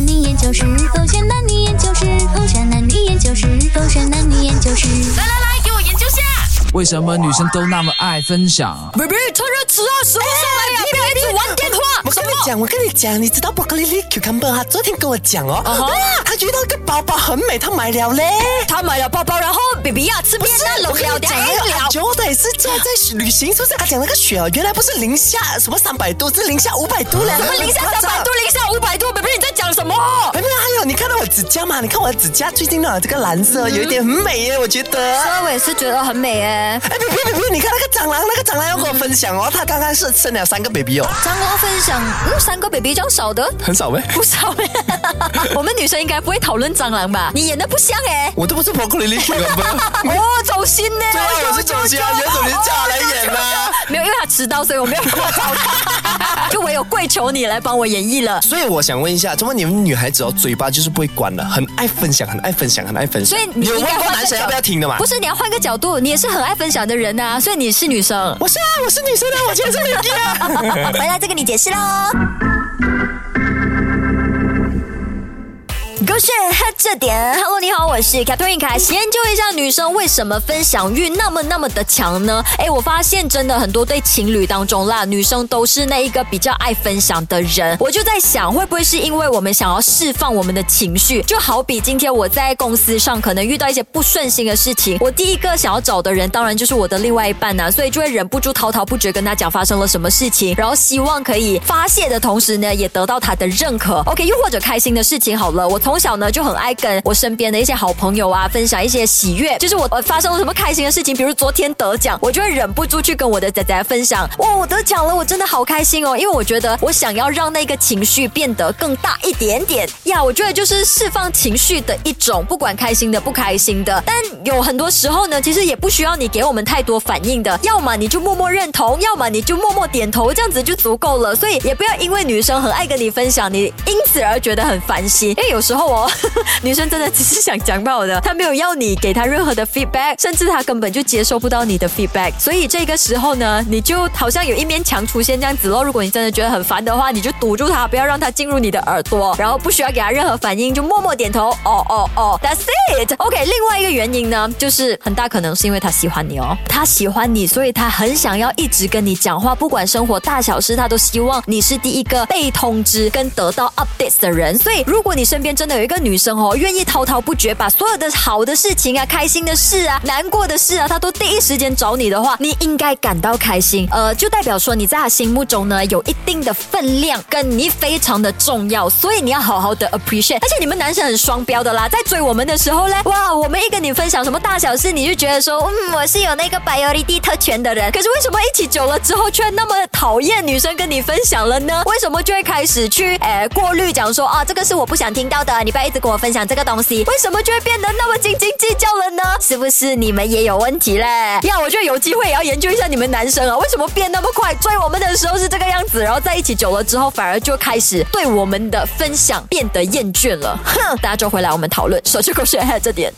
男女研究室，狗选男女研究室，狗选男女研究室，狗选男女研究室。来来来，给我研究下。为什么女生都那么爱分享？baby，趁热吃啊，食物上来呀，不要一直玩电讲，我跟你讲，你知道 broccoli cucumber 他昨天跟我讲哦，哇，他遇到一个包包很美，他买了嘞。他买了包包，然后 baby 呀，吃遍那龙聊讲了。就得是坐在旅行，是不是？他讲那个雪哦，原来不是零下什么三百度，是零下五百度嘞。什么零下三百度，零下五百度？baby 你在讲什么？没有，还有你看到我指甲吗？你看我的指甲最近呢这个蓝色有一点很美耶，我觉得。我也是觉得很美哎。哎，别别别别！你看那个蟑螂，那个蟑螂要跟我分享哦，他刚刚是生了三个 baby 哦。蟑螂分享，嗯，三个 baby 这样少的？很少呗，不少呗。女生应该不会讨论蟑螂吧？你演的不像哎。我都不是 broccoli 里面的。哦，走心呢。对啊，我是走心啊，原主你叫他来演的。没有，因为他迟到，所以我没有过找他。就唯有跪求你来帮我演绎了。所以我想问一下，怎么你们女孩子哦，嘴巴就是不会管的，很爱分享，很爱分享，很爱分享。所以你有问过男生要不要听的嘛？不是，你要换个角度，你也是很爱分享的人呐，所以你是女生。我是啊，我是女生啊，我今天是女的啊。回来再跟你解释喽。狗血这点，Hello，你好，我是 Catherine 凯。研究一下女生为什么分享欲那么那么的强呢？哎，我发现真的很多对情侣当中啦，女生都是那一个比较爱分享的人。我就在想，会不会是因为我们想要释放我们的情绪？就好比今天我在公司上可能遇到一些不顺心的事情，我第一个想要找的人当然就是我的另外一半呐，所以就会忍不住滔滔不绝跟他讲发生了什么事情，然后希望可以发泄的同时呢，也得到他的认可。OK，又或者开心的事情好了，我从小小呢就很爱跟我身边的一些好朋友啊分享一些喜悦，就是我我发生了什么开心的事情，比如昨天得奖，我就会忍不住去跟我的仔仔分享，哇，我得奖了，我真的好开心哦，因为我觉得我想要让那个情绪变得更大一点点呀，我觉得就是释放情绪的一种，不管开心的不开心的，但有很多时候呢，其实也不需要你给我们太多反应的，要么你就默默认同，要么你就默默点头，这样子就足够了，所以也不要因为女生很爱跟你分享，你因此而觉得很烦心，因为有时候。哦，女生真的只是想讲爆的，她没有要你给她任何的 feedback，甚至她根本就接收不到你的 feedback。所以这个时候呢，你就好像有一面墙出现这样子咯。如果你真的觉得很烦的话，你就堵住她，不要让她进入你的耳朵，然后不需要给她任何反应，就默默点头。哦哦哦，That's it。OK，另外一个原因呢，就是很大可能是因为他喜欢你哦，他喜欢你，所以他很想要一直跟你讲话，不管生活大小事，他都希望你是第一个被通知跟得到 updates 的人。所以如果你身边真的有有一个女生哦，愿意滔滔不绝把所有的好的事情啊、开心的事啊、难过的事啊，她都第一时间找你的话，你应该感到开心。呃，就代表说你在她心目中呢有一定的分量，跟你非常的重要，所以你要好好的 appreciate。而且你们男生很双标的啦，在追我们的时候呢，哇，我们一跟你分享什么大小事，你就觉得说，嗯，我是有那个 biology 特权的人。可是为什么一起久了之后，却那么讨厌女生跟你分享了呢？为什么就会开始去诶过滤，讲说啊，这个是我不想听到的，你不要一直。跟我分享这个东西，为什么就会变得那么斤斤计较了呢？是不是你们也有问题嘞？呀，我觉得有机会也要研究一下你们男生啊，为什么变那么快？追我们的时候是这个样子，然后在一起久了之后，反而就开始对我们的分享变得厌倦了。哼，大家就回来我们讨论，手机狗血这点。